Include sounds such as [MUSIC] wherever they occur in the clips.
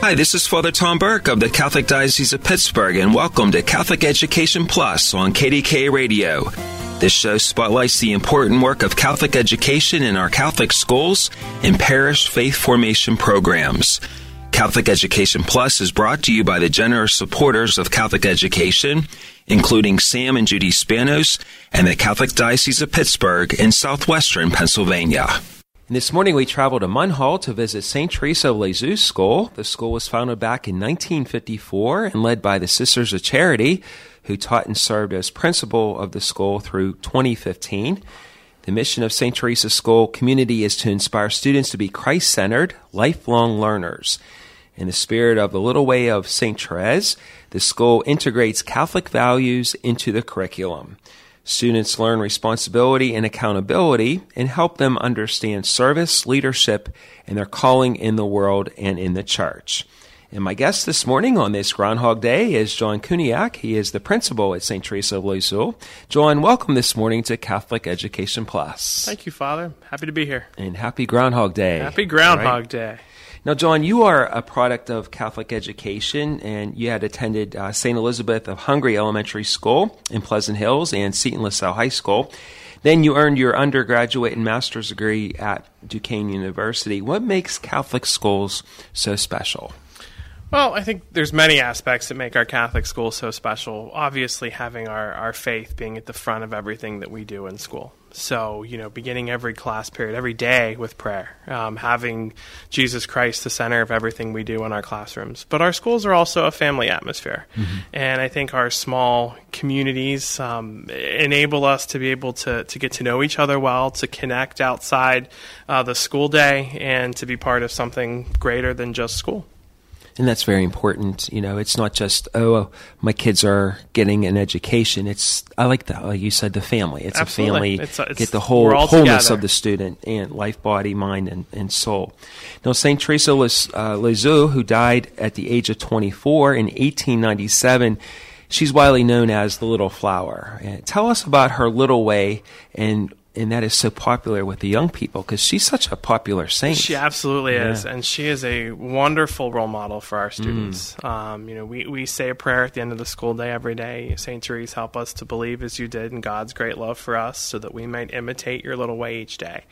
Hi, this is Father Tom Burke of the Catholic Diocese of Pittsburgh, and welcome to Catholic Education Plus on KDKA Radio. This show spotlights the important work of Catholic education in our Catholic schools and parish faith formation programs. Catholic Education Plus is brought to you by the generous supporters of Catholic education, including Sam and Judy Spanos and the Catholic Diocese of Pittsburgh in southwestern Pennsylvania. And this morning we traveled to Munhall to visit St. Teresa of Lisieux School. The school was founded back in 1954 and led by the Sisters of Charity, who taught and served as principal of the school through 2015. The mission of St. Teresa School community is to inspire students to be Christ centered, lifelong learners. In the spirit of the Little Way of St. Therese, the school integrates Catholic values into the curriculum. Students learn responsibility and accountability and help them understand service, leadership, and their calling in the world and in the church. And my guest this morning on this Groundhog Day is John Kuniak. He is the principal at St. Teresa of Lisieux. John, welcome this morning to Catholic Education Plus. Thank you, Father. Happy to be here. And happy Groundhog Day. Happy Groundhog Right. Day. Now, John, you are a product of Catholic education, and you had attended uh, St. Elizabeth of Hungary Elementary School in Pleasant Hills and Seton LaSalle High School. Then you earned your undergraduate and master's degree at Duquesne University. What makes Catholic schools so special? Well, I think there's many aspects that make our Catholic school so special. Obviously, having our, our faith being at the front of everything that we do in school. So, you know, beginning every class period, every day with prayer, um, having Jesus Christ the center of everything we do in our classrooms. But our schools are also a family atmosphere. And I think our small communities um, enable us to be able to, to get to know each other well, to connect outside uh, the school day, and to be part of something greater than just school. And that's very important. You know, it's not just, oh, my kids are getting an education. It's, I like that, like you said, the family. It's Absolutely. a family. It's a- it's- get the whole wholeness together. of the student and life, body, mind, and, and soul. Now, St. Teresa was, uh, Lisieux, who died at the age of 24 in 1897, she's widely known as the Little Flower. And tell us about her little way and and that is so popular with the young people because she's such a popular saint. She absolutely is, and she is a wonderful role model for Mm. our students. Um, you know, we, we say a prayer at the end of the school day every day. Saint Therese, help us to believe as you did in God's great love for us, so that we might imitate your little way each day.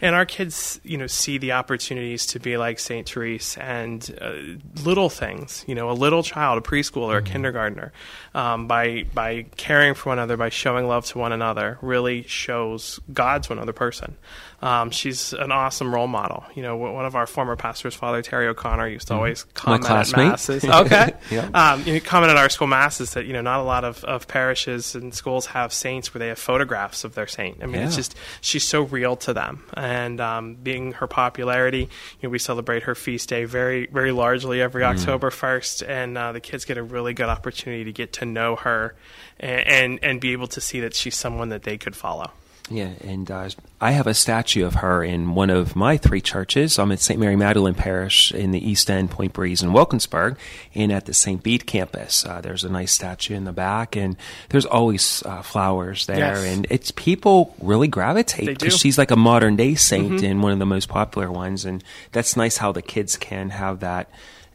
And our kids, you know, see the opportunities to be like Saint Therese and uh, little things. You know, a little child, a preschooler, a kindergartner, um, by by caring for one another, by showing love to one another, really shows God to another person. Um, she's an awesome role model. You know, one of our former pastors, Father Terry O'Connor, used to always comment at masses. [LAUGHS] Okay, Yeah. um, you know, comment at our school masses that you know not a lot of, of parishes and schools have saints where they have photographs of their saint. I mean, it's just she's so real to them, and um, being her popularity, you know, we celebrate her feast day very very largely every Mm. October first, and uh, the kids get a really good opportunity to get to know her and, and and be able to see that she's someone that they could follow. Yeah, and uh, I have a statue of her in one of my three churches. I'm at St. Mary Magdalene Parish in the East End, Point Breeze, and Wilkinsburg, and at the St. Bede campus. Uh, there's a nice statue in the back, and there's always uh, flowers there, Yes. and it's people really gravitate because she's like a modern day saint and one of the most popular ones, and that's nice how the kids can have that.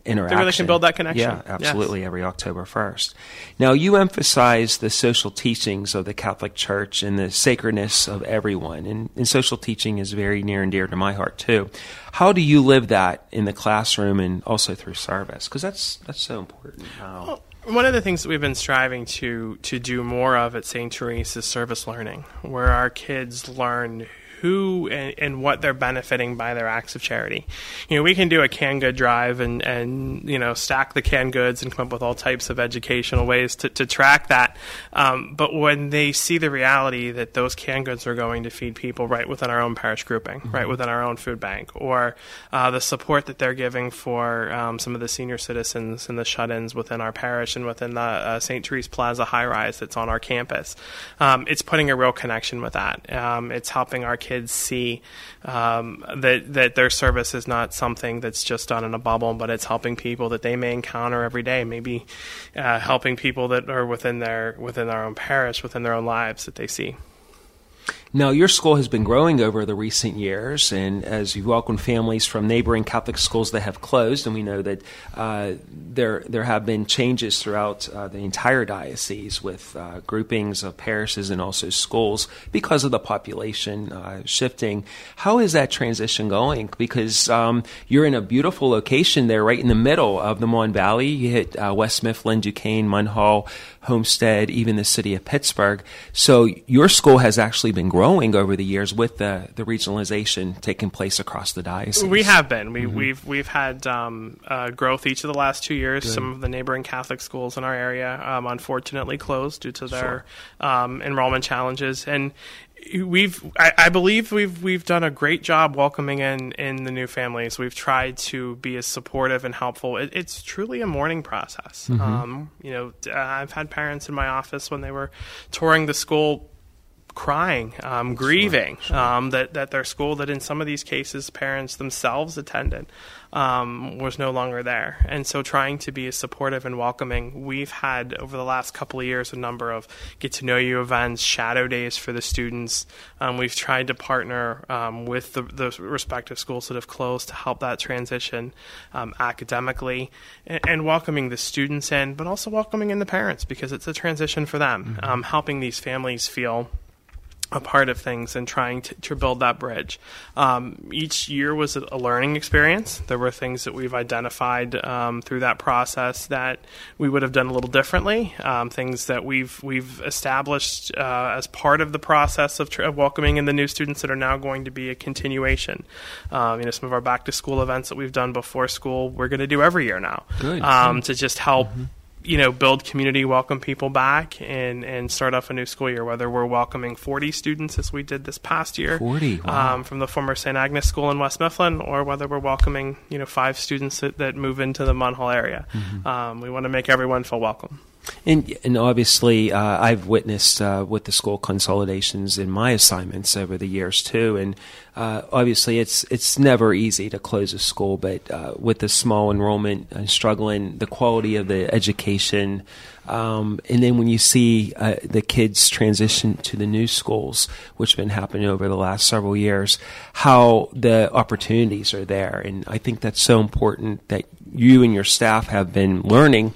Interaction. build that connection. Yeah, Yes. absolutely every October 1st. Now, you emphasize the social teachings of the Catholic Church and the sacredness of everyone, and, and social teaching is very near and dear to my heart too. How do you live that in the classroom and also through service? Because that's that's so important. Um, How, One of the things that we've been striving to to do more of at St. Therese is service learning, where our kids learn who and, and what they're benefiting by their acts of charity. You know, we can do a canned good drive and, and you know stack the canned goods and come up with all types of educational ways to, to track that. Um, but when they see the reality that those canned goods are going to feed people right within our own parish grouping, mm-hmm. right within our own food bank, or uh, the support that they're giving for um, some of the senior citizens and the shut-ins within our parish and within the uh, St. Therese Plaza high rise that's on our campus, um, it's putting a real connection with that. Um, it's helping our kids see um, that that their service is not something that's just done in a bubble, but it's helping people that they may encounter every day. Maybe uh, helping people that are within their within their own parish, within their own lives that they see. Now, your school has been growing over the recent years, and as you welcome families from neighboring Catholic schools that have closed, and we know that uh, there there have been changes throughout uh, the entire diocese with uh, groupings of parishes and also schools because of the population uh, shifting. How is that transition going? Because um, you're in a beautiful location there, right in the middle of the Mon Valley. You hit uh, West Mifflin, Duquesne, Munhall, Homestead, even the city of Pittsburgh. So your school has actually been growing over the years with the, the regionalization taking place across the diocese. We have been. We, have mm-hmm. we've, we've had um, uh, growth each of the last two years. Good. Some of the neighboring Catholic schools in our area um, unfortunately closed due to their sure. um, enrollment challenges, and we've I, I, believe we've we've done a great job welcoming in in the new families. We've tried to be as supportive and helpful. It, it's truly a mourning process. Mm-hmm. Um, you know, I've had parents in my office when they were touring the school crying, um, grieving sure, sure. Um, that that their school that in some of these cases parents themselves attended um, was no longer there. And so, trying to be as supportive and welcoming, we've had over the last couple of years a number of get to know you events, shadow days for the students. Um, we've tried to partner um, with the, the, respective schools that have closed to help that transition um, academically and, and, welcoming the students in, but also welcoming in the parents because it's a transition for them, mm-hmm. Um, helping these families feel a part of things and trying to, to build that bridge. Um, each year was a learning experience. There were things that we've identified um, through that process that we would have done a little differently. Um, things that we've we've established uh, as part of the process of, of, welcoming in the new students that are now going to be a continuation. Um, you know, some of our back to school events that we've done before school, we're going to do every year now um, to just help. Mm-hmm you know, build community, welcome people back, and and start off a new school year. Whether we're welcoming 40 students as we did this past year, 40 wow. um, from the former St. Agnes School in West Mifflin, or whether we're welcoming you know five students that, that move into the Munhall area. Mm-hmm. Um, we want to make everyone feel welcome. And, and obviously, uh, I've witnessed uh, with the school consolidations in my assignments over the years too. And uh, obviously, it's it's never easy to close a school, but uh, with the small enrollment and struggling, the quality of the education, um, and then when you see uh, the kids transition to the new schools, which have been happening over the last several years, how the opportunities are there, and I think that's so important that you and your staff have been learning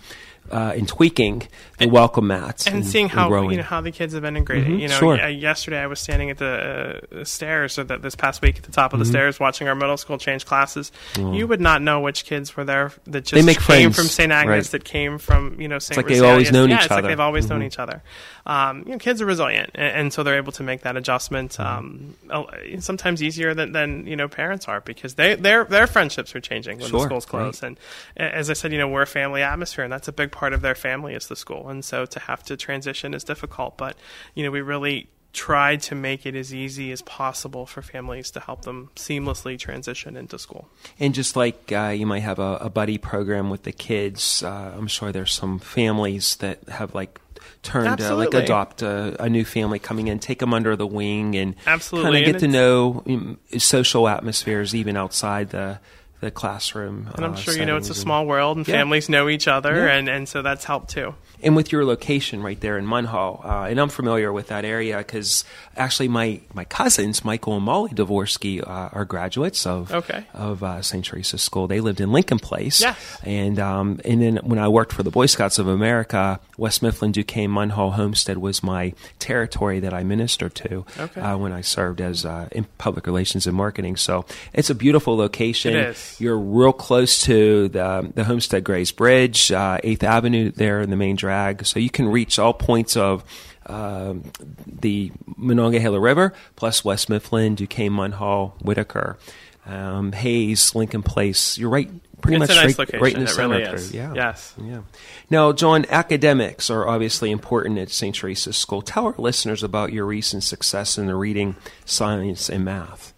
uh, in tweaking the and, welcome mats and, and seeing how you know how the kids have integrated. Mm-hmm, you know, sure. yesterday I was standing at the uh, stairs, or that this past week at the top of the mm-hmm. stairs, watching our middle school change classes. Mm. You would not know which kids were there that just they make came friends, from St. Agnes, right. that came from you know St. It's like they've always known yeah, each it's other. Like they've always mm-hmm. known each other. Um, you know, kids are resilient, and, and, so they're able to make that adjustment. Mm-hmm. Um, sometimes easier than, than you know parents are because they their their friendships are changing when sure, the schools close. Right. And as I said, you know, we're a family atmosphere, and that's a big part of their family is the school. And so to have to transition is difficult, but you know, we really tried to make it as easy as possible for families to help them seamlessly transition into school. And just like uh, you might have a, a, buddy program with the kids, uh, I'm sure there's some families that have like turned uh, like adopt a, a, new family coming in, take them under the wing, and absolutely kind of get to know um, social atmospheres even outside the the classroom. And I'm uh, sure you know it's a small world and yeah. families know each other, yeah. and, and so that's helped too. And with your location right there in Munhall, uh, and I'm familiar with that area because actually my, my cousins, Michael and Molly Dvorsky, uh, are graduates of okay. of uh, St. Teresa's School. They lived in Lincoln Place. Yes. And, um, and then when I worked for the Boy Scouts of America, West Mifflin, Duquesne, Munhall, Homestead was my territory that I ministered to okay. Uh, when I served as uh, in public relations and marketing. So it's a beautiful location. It is. You're real close to the, the Homestead Grays Bridge, uh, 8th Avenue there in the main drag. So you can reach all points of um, the Monongahela River, plus West Mifflin, Duquesne, Munhall, Whitaker, um, Hays, Lincoln Place. You're right, pretty It's much nice right, right in the center. really Yeah. Yes. Yeah. Now, John, academics are obviously important at St. Teresa's School. Tell our listeners about your recent success in the reading, science, and math.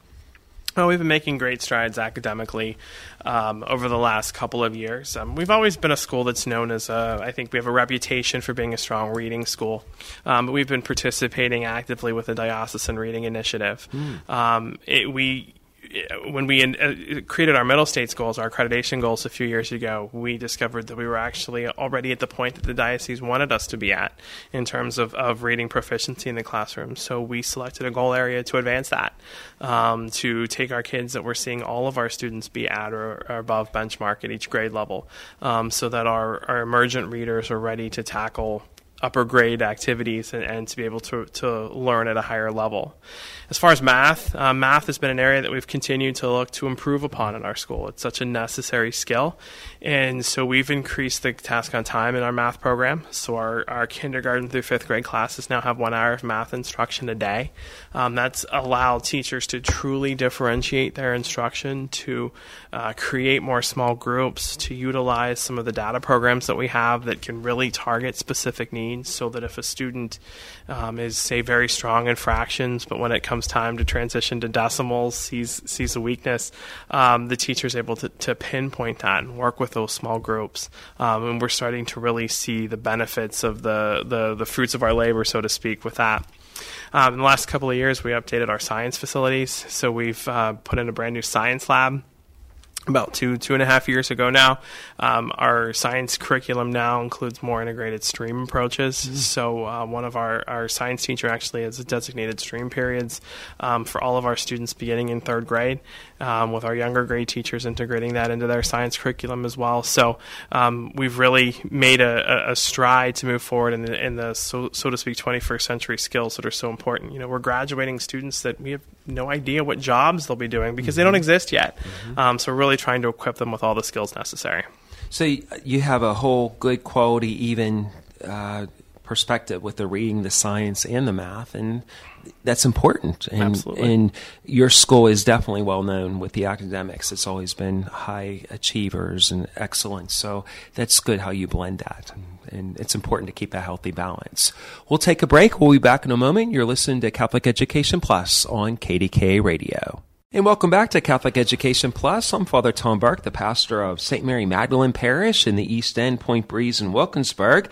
Well, we've been making great strides academically um, over the last couple of years. Um, we've always been a school that's known as a, I think we have a reputation for being a strong reading school. Um, but we've been participating actively with the Diocesan Reading Initiative. Um, it, we when we uh, created our middle states goals, our accreditation goals a few years ago, we discovered that we were actually already at the point that the diocese wanted us to be at in terms of, of reading proficiency in the classroom. So we selected a goal area to advance that, um, to take our kids that we're seeing all of our students be at or, or above benchmark at each grade level, um, so that our, our emergent readers are ready to tackle upper grade activities and, and to be able to, to learn at a higher level. As far as math, uh, math has been an area that we've continued to look to improve upon in our school. It's such a necessary skill. And so we've increased the task on time in our math program. So our, our kindergarten through fifth grade classes now have one hour of math instruction a day. Um, that's allowed teachers to truly differentiate their instruction, to uh, create more small groups, to utilize some of the data programs that we have that can really target specific needs so that if a student um, is, say, very strong in fractions, but when it comes time to transition to decimals, sees, sees a weakness, um, the teacher is able to, to pinpoint that and work with those small groups. Um, and we're starting to really see the benefits of the, the, the fruits of our labor, so to speak, with that. Um, in the last couple of years, we updated our science facilities. So we've uh, put in a brand new science lab about two two and a half years ago now. Um, our science curriculum now includes more integrated stream approaches. So uh, one of our, our science teacher actually has designated stream periods um, for all of our students beginning in third grade. Um, with our younger grade teachers integrating that into their science curriculum as well. So um, we've really made a, a, stride to move forward in the, in the so, so to speak 21st century skills that are so important. You know, we're graduating students that we have no idea what jobs they'll be doing because they don't exist yet. Um, so we're really trying to equip them with all the skills necessary. So you have a whole good quality, even uh, perspective with the reading, the science, and the math, and that's important. And, Absolutely. And your school is definitely well known with the academics. It's always been high achievers and excellence. So that's good how you blend that. And it's important to keep a healthy balance. We'll take a break. We'll be back in a moment. You're listening to Catholic Education Plus on KDKA Radio. And welcome back to Catholic Education Plus. I'm Father Tom Burke, the pastor of St. Mary Magdalene Parish in the East End, Point Breeze, and Wilkinsburg.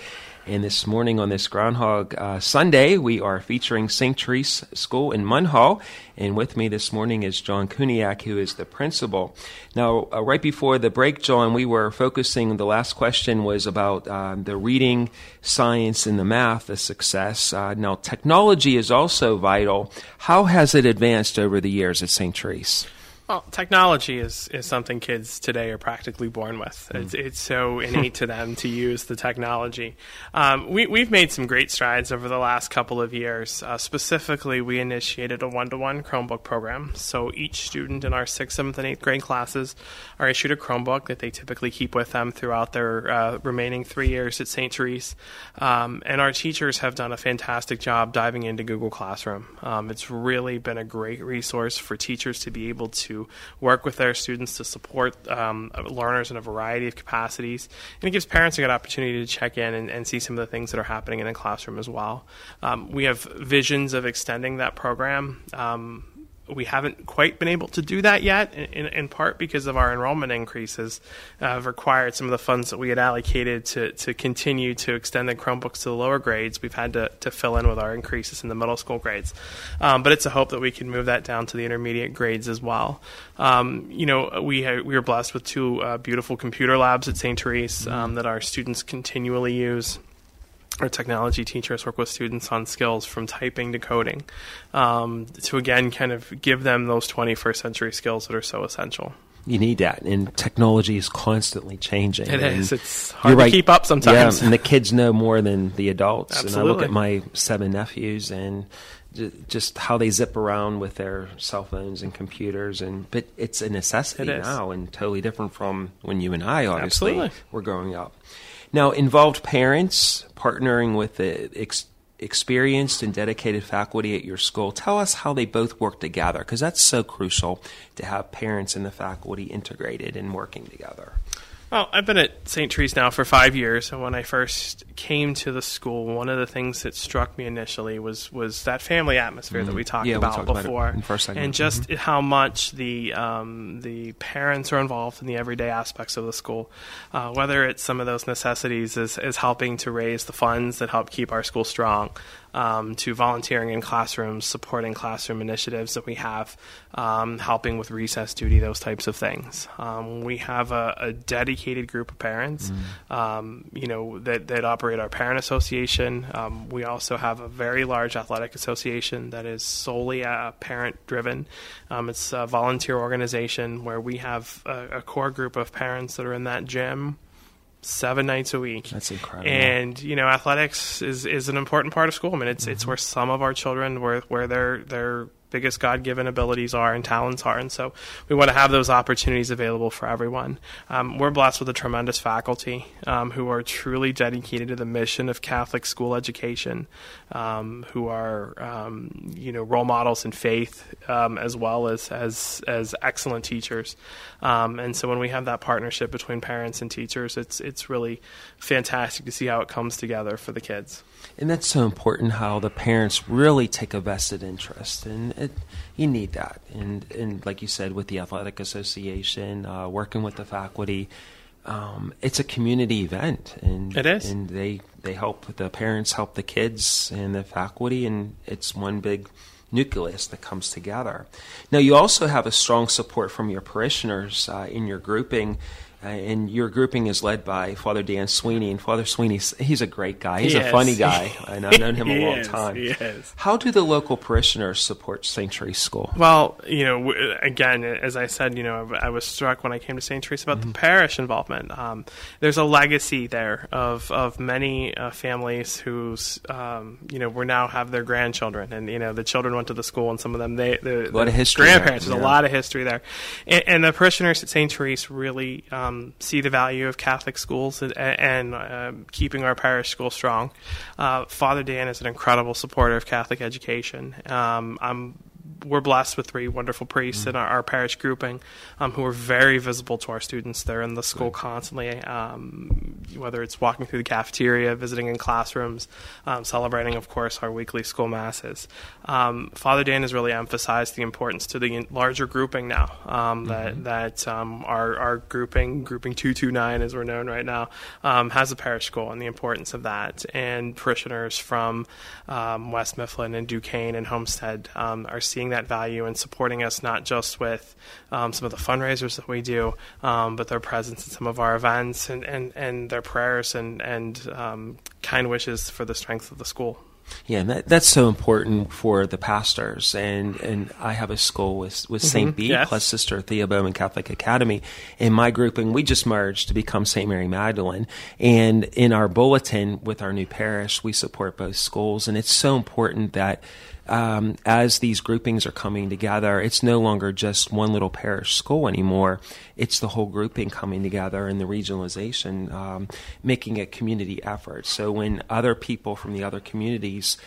And this morning on this Groundhog uh, Sunday, we are featuring St. Therese School in Munhall. And with me this morning is John Kuniak, who is the principal. Now, uh, right before the break, John, we were focusing, the last question was about uh, the reading, science, and the math, the success. Uh, now, technology is also vital. How has it advanced over the years at St. Therese? Well, technology is, is something kids today are practically born with. It's, it's so [LAUGHS] innate to them to use the technology. Um, we, we've made some great strides over the last couple of years. Uh, specifically, we initiated a one to one Chromebook program. So each student in our sixth, seventh, and eighth grade classes are issued a Chromebook that they typically keep with them throughout their uh, remaining three years at St. Therese. Um, and our teachers have done a fantastic job diving into Google Classroom. Um, it's really been a great resource for teachers to be able to work with their students to support um, learners in a variety of capacities. And it gives parents a good opportunity to check in and, and see some of the things that are happening in the classroom as well. Um, we have visions of extending that program. Um, we haven't quite been able to do that yet, in, in, part because of our enrollment increases uh, have required some of the funds that we had allocated to, to continue to extend the Chromebooks to the lower grades. We've had to, to fill in with our increases in the middle school grades. Um, but it's a hope that we can move that down to the intermediate grades as well. Um, you know, we, ha- we were blessed with two uh, beautiful computer labs at St. Therese um, that our students continually use our technology teachers work with students on skills from typing to coding um, to again kind of give them those 21st century skills that are so essential. You need that, and technology is constantly changing. It and. It's hard to right. keep up sometimes. Yeah, and the kids know more than the adults. And I look at my seven nephews, and just how they zip around with their cell phones and computers and but it's a necessity It is. now and totally different from when you and I obviously Absolutely. were growing up. Now, involved parents partnering with the ex- experienced and dedicated faculty at your school. Tell us how they both work together because that's so crucial to have parents and the faculty integrated and working together. Well, I've been at St. Therese now for five years, and when I first came to the school, one of the things that struck me initially was was that family atmosphere that we talked Mm-hmm. Yeah, we about talked about it before, the first segment. and just how much the um, the parents are involved in the everyday aspects of the school, uh, whether it's some of those necessities is, is helping to raise the funds that help keep our school strong, um, to volunteering in classrooms, supporting classroom initiatives that we have, um, helping with recess duty, those types of things. Um, we have a, a dedicated group of parents, um, you know, that, that operate our parent association. Um, we also have a very large athletic association that is solely uh, parent driven. Um, it's a volunteer organization where we have a, a core group of parents that are in that gym seven nights a week. That's incredible. And you know, athletics is, is an important part of school. I mean, it's mm-hmm. it's where some of our children where where their their biggest God given abilities are and talents are, and so we want to have those opportunities available for everyone. Um, we're blessed with a tremendous faculty um, who are truly dedicated to the mission of Catholic school education, um, who are um, you know role models in faith um, as well as as as excellent teachers. Um, and so when we have that partnership between parents and teachers, it's it's really fantastic to see how it comes together for the kids. And that's so important how the parents really take a vested interest, and it, you need that. And and like you said, with the athletic association, uh, working with the faculty, um, it's a community event, and It is. And they they help the parents help the kids and the faculty, and it's one big nucleus that comes together. Now, you also have a strong support from your parishioners uh, in your grouping. Uh, and your grouping is led by Father Dan Sweeney, and Father Sweeney, he's a great guy. He's He a funny guy, [LAUGHS] and I've known him a long is, time. he is. How do the local parishioners support St. Therese School? Well, you know, again, as I said, you know, I was struck when I came to St. Teresa about the parish involvement. Um, there's a legacy there of of many uh, families whose, um, you know, we now have their grandchildren, and you know, the children went to the school, and some of them they the, A lot of history there, grandparents. There's yeah. a lot of history there, and, and the parishioners at St. Teresa really um, see the value of Catholic schools and, and um keeping our parish school strong. Uh, Father Dan is an incredible supporter of Catholic education. Um, I'm we're blessed with three wonderful priests in our, our parish grouping um, who are very visible to our students. They're in the school constantly, um, whether it's walking through the cafeteria, visiting in classrooms, um, celebrating, of course, our weekly school masses. Um, Father Dan has really emphasized the importance to the larger grouping now. Um, That that um, our our grouping, grouping two two nine, as we're known right now, um, has a parish school and the importance of that. And parishioners from um, West Mifflin and Duquesne and Homestead um, are seeing that value and supporting us not just with um, some of the fundraisers that we do, um, but their presence at some of our events and, and, and their prayers and, and um, kind wishes for the strength of the school. Yeah, and that, that's so important for the pastors. And, and I have a school with, with St. B yes. plus Sister Thea Bowman Catholic Academy. In my grouping, we just merged to become St. Mary Magdalene. And in our bulletin with our new parish, we support both schools. And it's so important that um, as these groupings are coming together, it's no longer just one little parish school anymore. It's the whole grouping coming together and the regionalization, um, making a community effort. So when other people from the other communities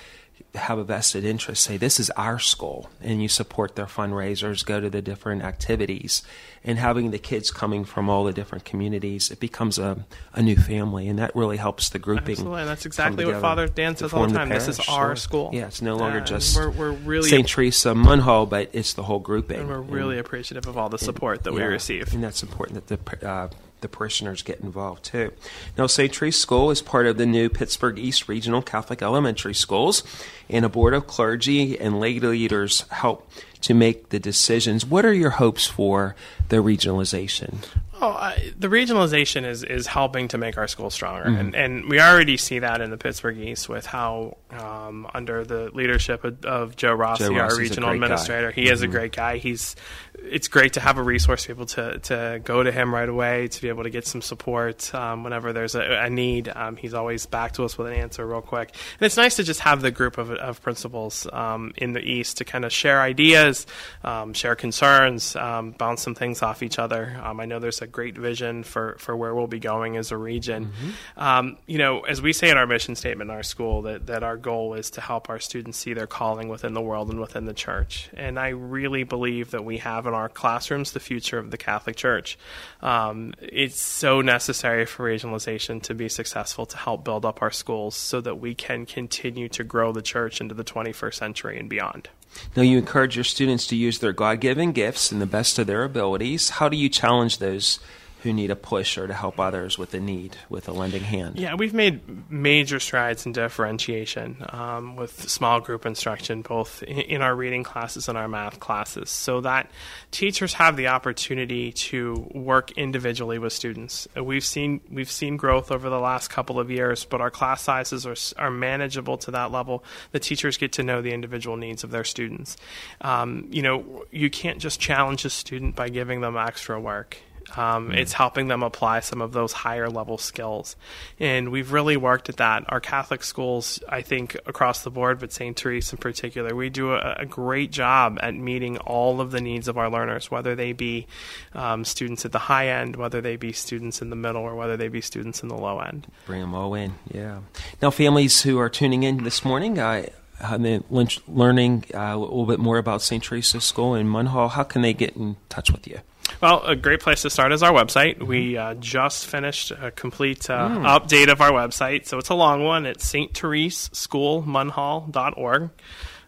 have a vested interest, say this is our school, and you support their fundraisers, go to the different activities, and having the kids coming from all the different communities, it becomes a, a new family, and that really helps the grouping. Absolutely, and that's exactly what Father Dan says all the time. This is our school. Yeah, it's no longer just we're, we're really St. Teresa Munhall, but it's the whole grouping. and we're really appreciative of all the support that we Yeah, receive. And that's important that the uh, the parishioners get involved too. Now, St. Teresa School is part of the new Pittsburgh East Regional Catholic Elementary Schools, and a board of clergy and lay leaders help to make the decisions. What are your hopes for the regionalization? Well, uh, the regionalization is, is helping to make our school stronger, mm-hmm. and, and we already see that in the Pittsburgh East with how, um, under the leadership of, of Joe Rossi, Joe our regional administrator, guy. he mm-hmm. is a mm-hmm. great guy. He's it's great to have a resource to be able to, to go to him right away, to be able to get some support um, whenever there's a, a need. Um, he's always back to us with an answer real quick. And it's nice to just have the group of, of principals um, in the East to kind of share ideas, um, share concerns, um, bounce some things off each other. Um, I know there's a great vision for, for where we'll be going as a region. Mm-hmm. you know, as we say in our mission statement in our school, that, that our goal is to help our students see their calling within the world and within the church. And I really believe that we have in our classrooms the future of the Catholic Church. Um, it's so necessary for regionalization to be successful to help build up our schools so that we can continue to grow the church into the 21st century and beyond. Now, you encourage your students to use their God given gifts in the best of their abilities. How do you challenge those who need a push or to help others with a need with a lending hand. Yeah, we've made major strides in differentiation um, with small group instruction, both in our reading classes and our math classes, so that teachers have the opportunity to work individually with students. We've seen we've seen growth over the last couple of years, but our class sizes are are manageable to that level. The teachers get to know the individual needs of their students. Um, you know, you can't just challenge a student by giving them extra work. Um, mm. It's helping them apply some of those higher level skills. And we've really worked at that. Our Catholic schools, I think, across the board, but St. Therese in particular, we do a, a, great job at meeting all of the needs of our learners, whether they be um, students at the high end, whether they be students in the middle, or whether they be students in the low end. Bring them all in, yeah. Now, families who are tuning in this morning, I, been learning uh, a little bit more about St. Teresa's School in Munhall, how can they get in touch with you? Well, a great place to start is our website. Mm-hmm. We uh, just finished a complete uh, mm. update of our website, so it's a long one. It's St. Therese School Munhall.org.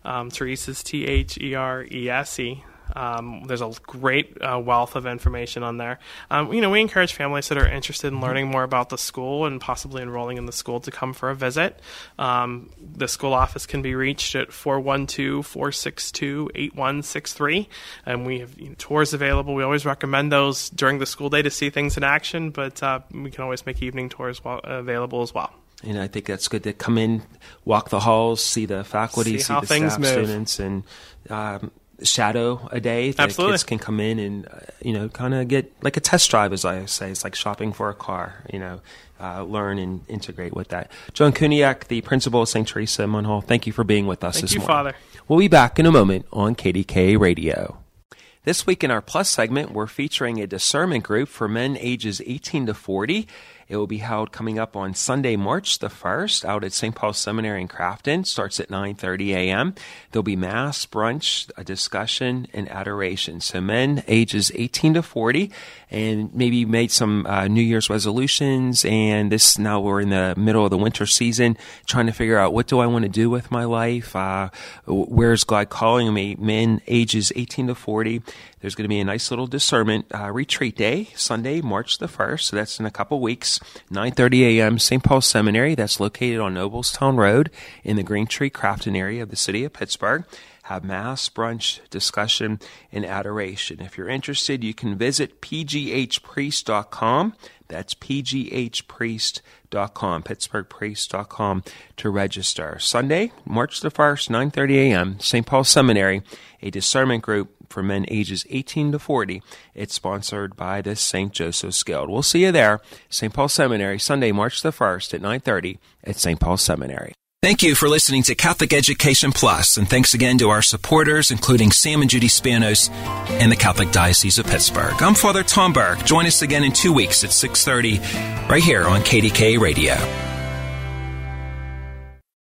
Um, Therese is T H E R E S E um, there's a great uh, wealth of information on there. Um, you know, we encourage families that are interested in learning more about the school and possibly enrolling in the school to come for a visit. Um, the school office can be reached at 412 462 8163. And we have you know, tours available. We always recommend those during the school day to see things in action, but uh, we can always make evening tours available as well. And I think that's good to come in, walk the halls, see the faculty, see, see the staff, move. students, and um, shadow a day that Absolutely. kids can come in and uh, you know kind of get like a test drive as i say. It's like shopping for a car you know uh, learn and integrate with that. John kuniak the principal of st teresa munhall thank you for being with us thank this you, morning. Father. We'll be back in a moment on kdka radio. This week in our plus segment we're featuring a discernment group for men ages 18 to 40 it will be held coming up on Sunday, March the 1st out at St. Paul Seminary in Crafton. Starts at 9.30 a.m. There'll be mass, brunch, a discussion, and adoration. So men ages 18 to 40 and maybe made some uh, New Year's resolutions. And this now we're in the middle of the winter season, trying to figure out what do I want to do with my life? Uh, where's God calling me? Men ages 18 to 40. There's going to be a nice little discernment uh, retreat day, Sunday, March the 1st. So that's in a couple weeks, 9.30 a.m., St. Paul Seminary. That's located on Noblestown Road in the Green Tree Crafton area of the city of Pittsburgh have mass, brunch, discussion, and adoration. If you're interested, you can visit pghpriest.com. That's pghpriest.com, pittsburghpriest.com to register. Sunday, March the 1st, 9.30 a.m., St. Paul Seminary, a discernment group for men ages 18 to 40. It's sponsored by the St. Joseph's Guild. We'll see you there, St. Paul Seminary, Sunday, March the 1st at 9.30 at St. Paul Seminary. Thank you for listening to Catholic Education Plus, and thanks again to our supporters, including Sam and Judy Spanos and the Catholic Diocese of Pittsburgh. I'm Father Tom Burke. Join us again in two weeks at 6.30 right here on KDKA Radio.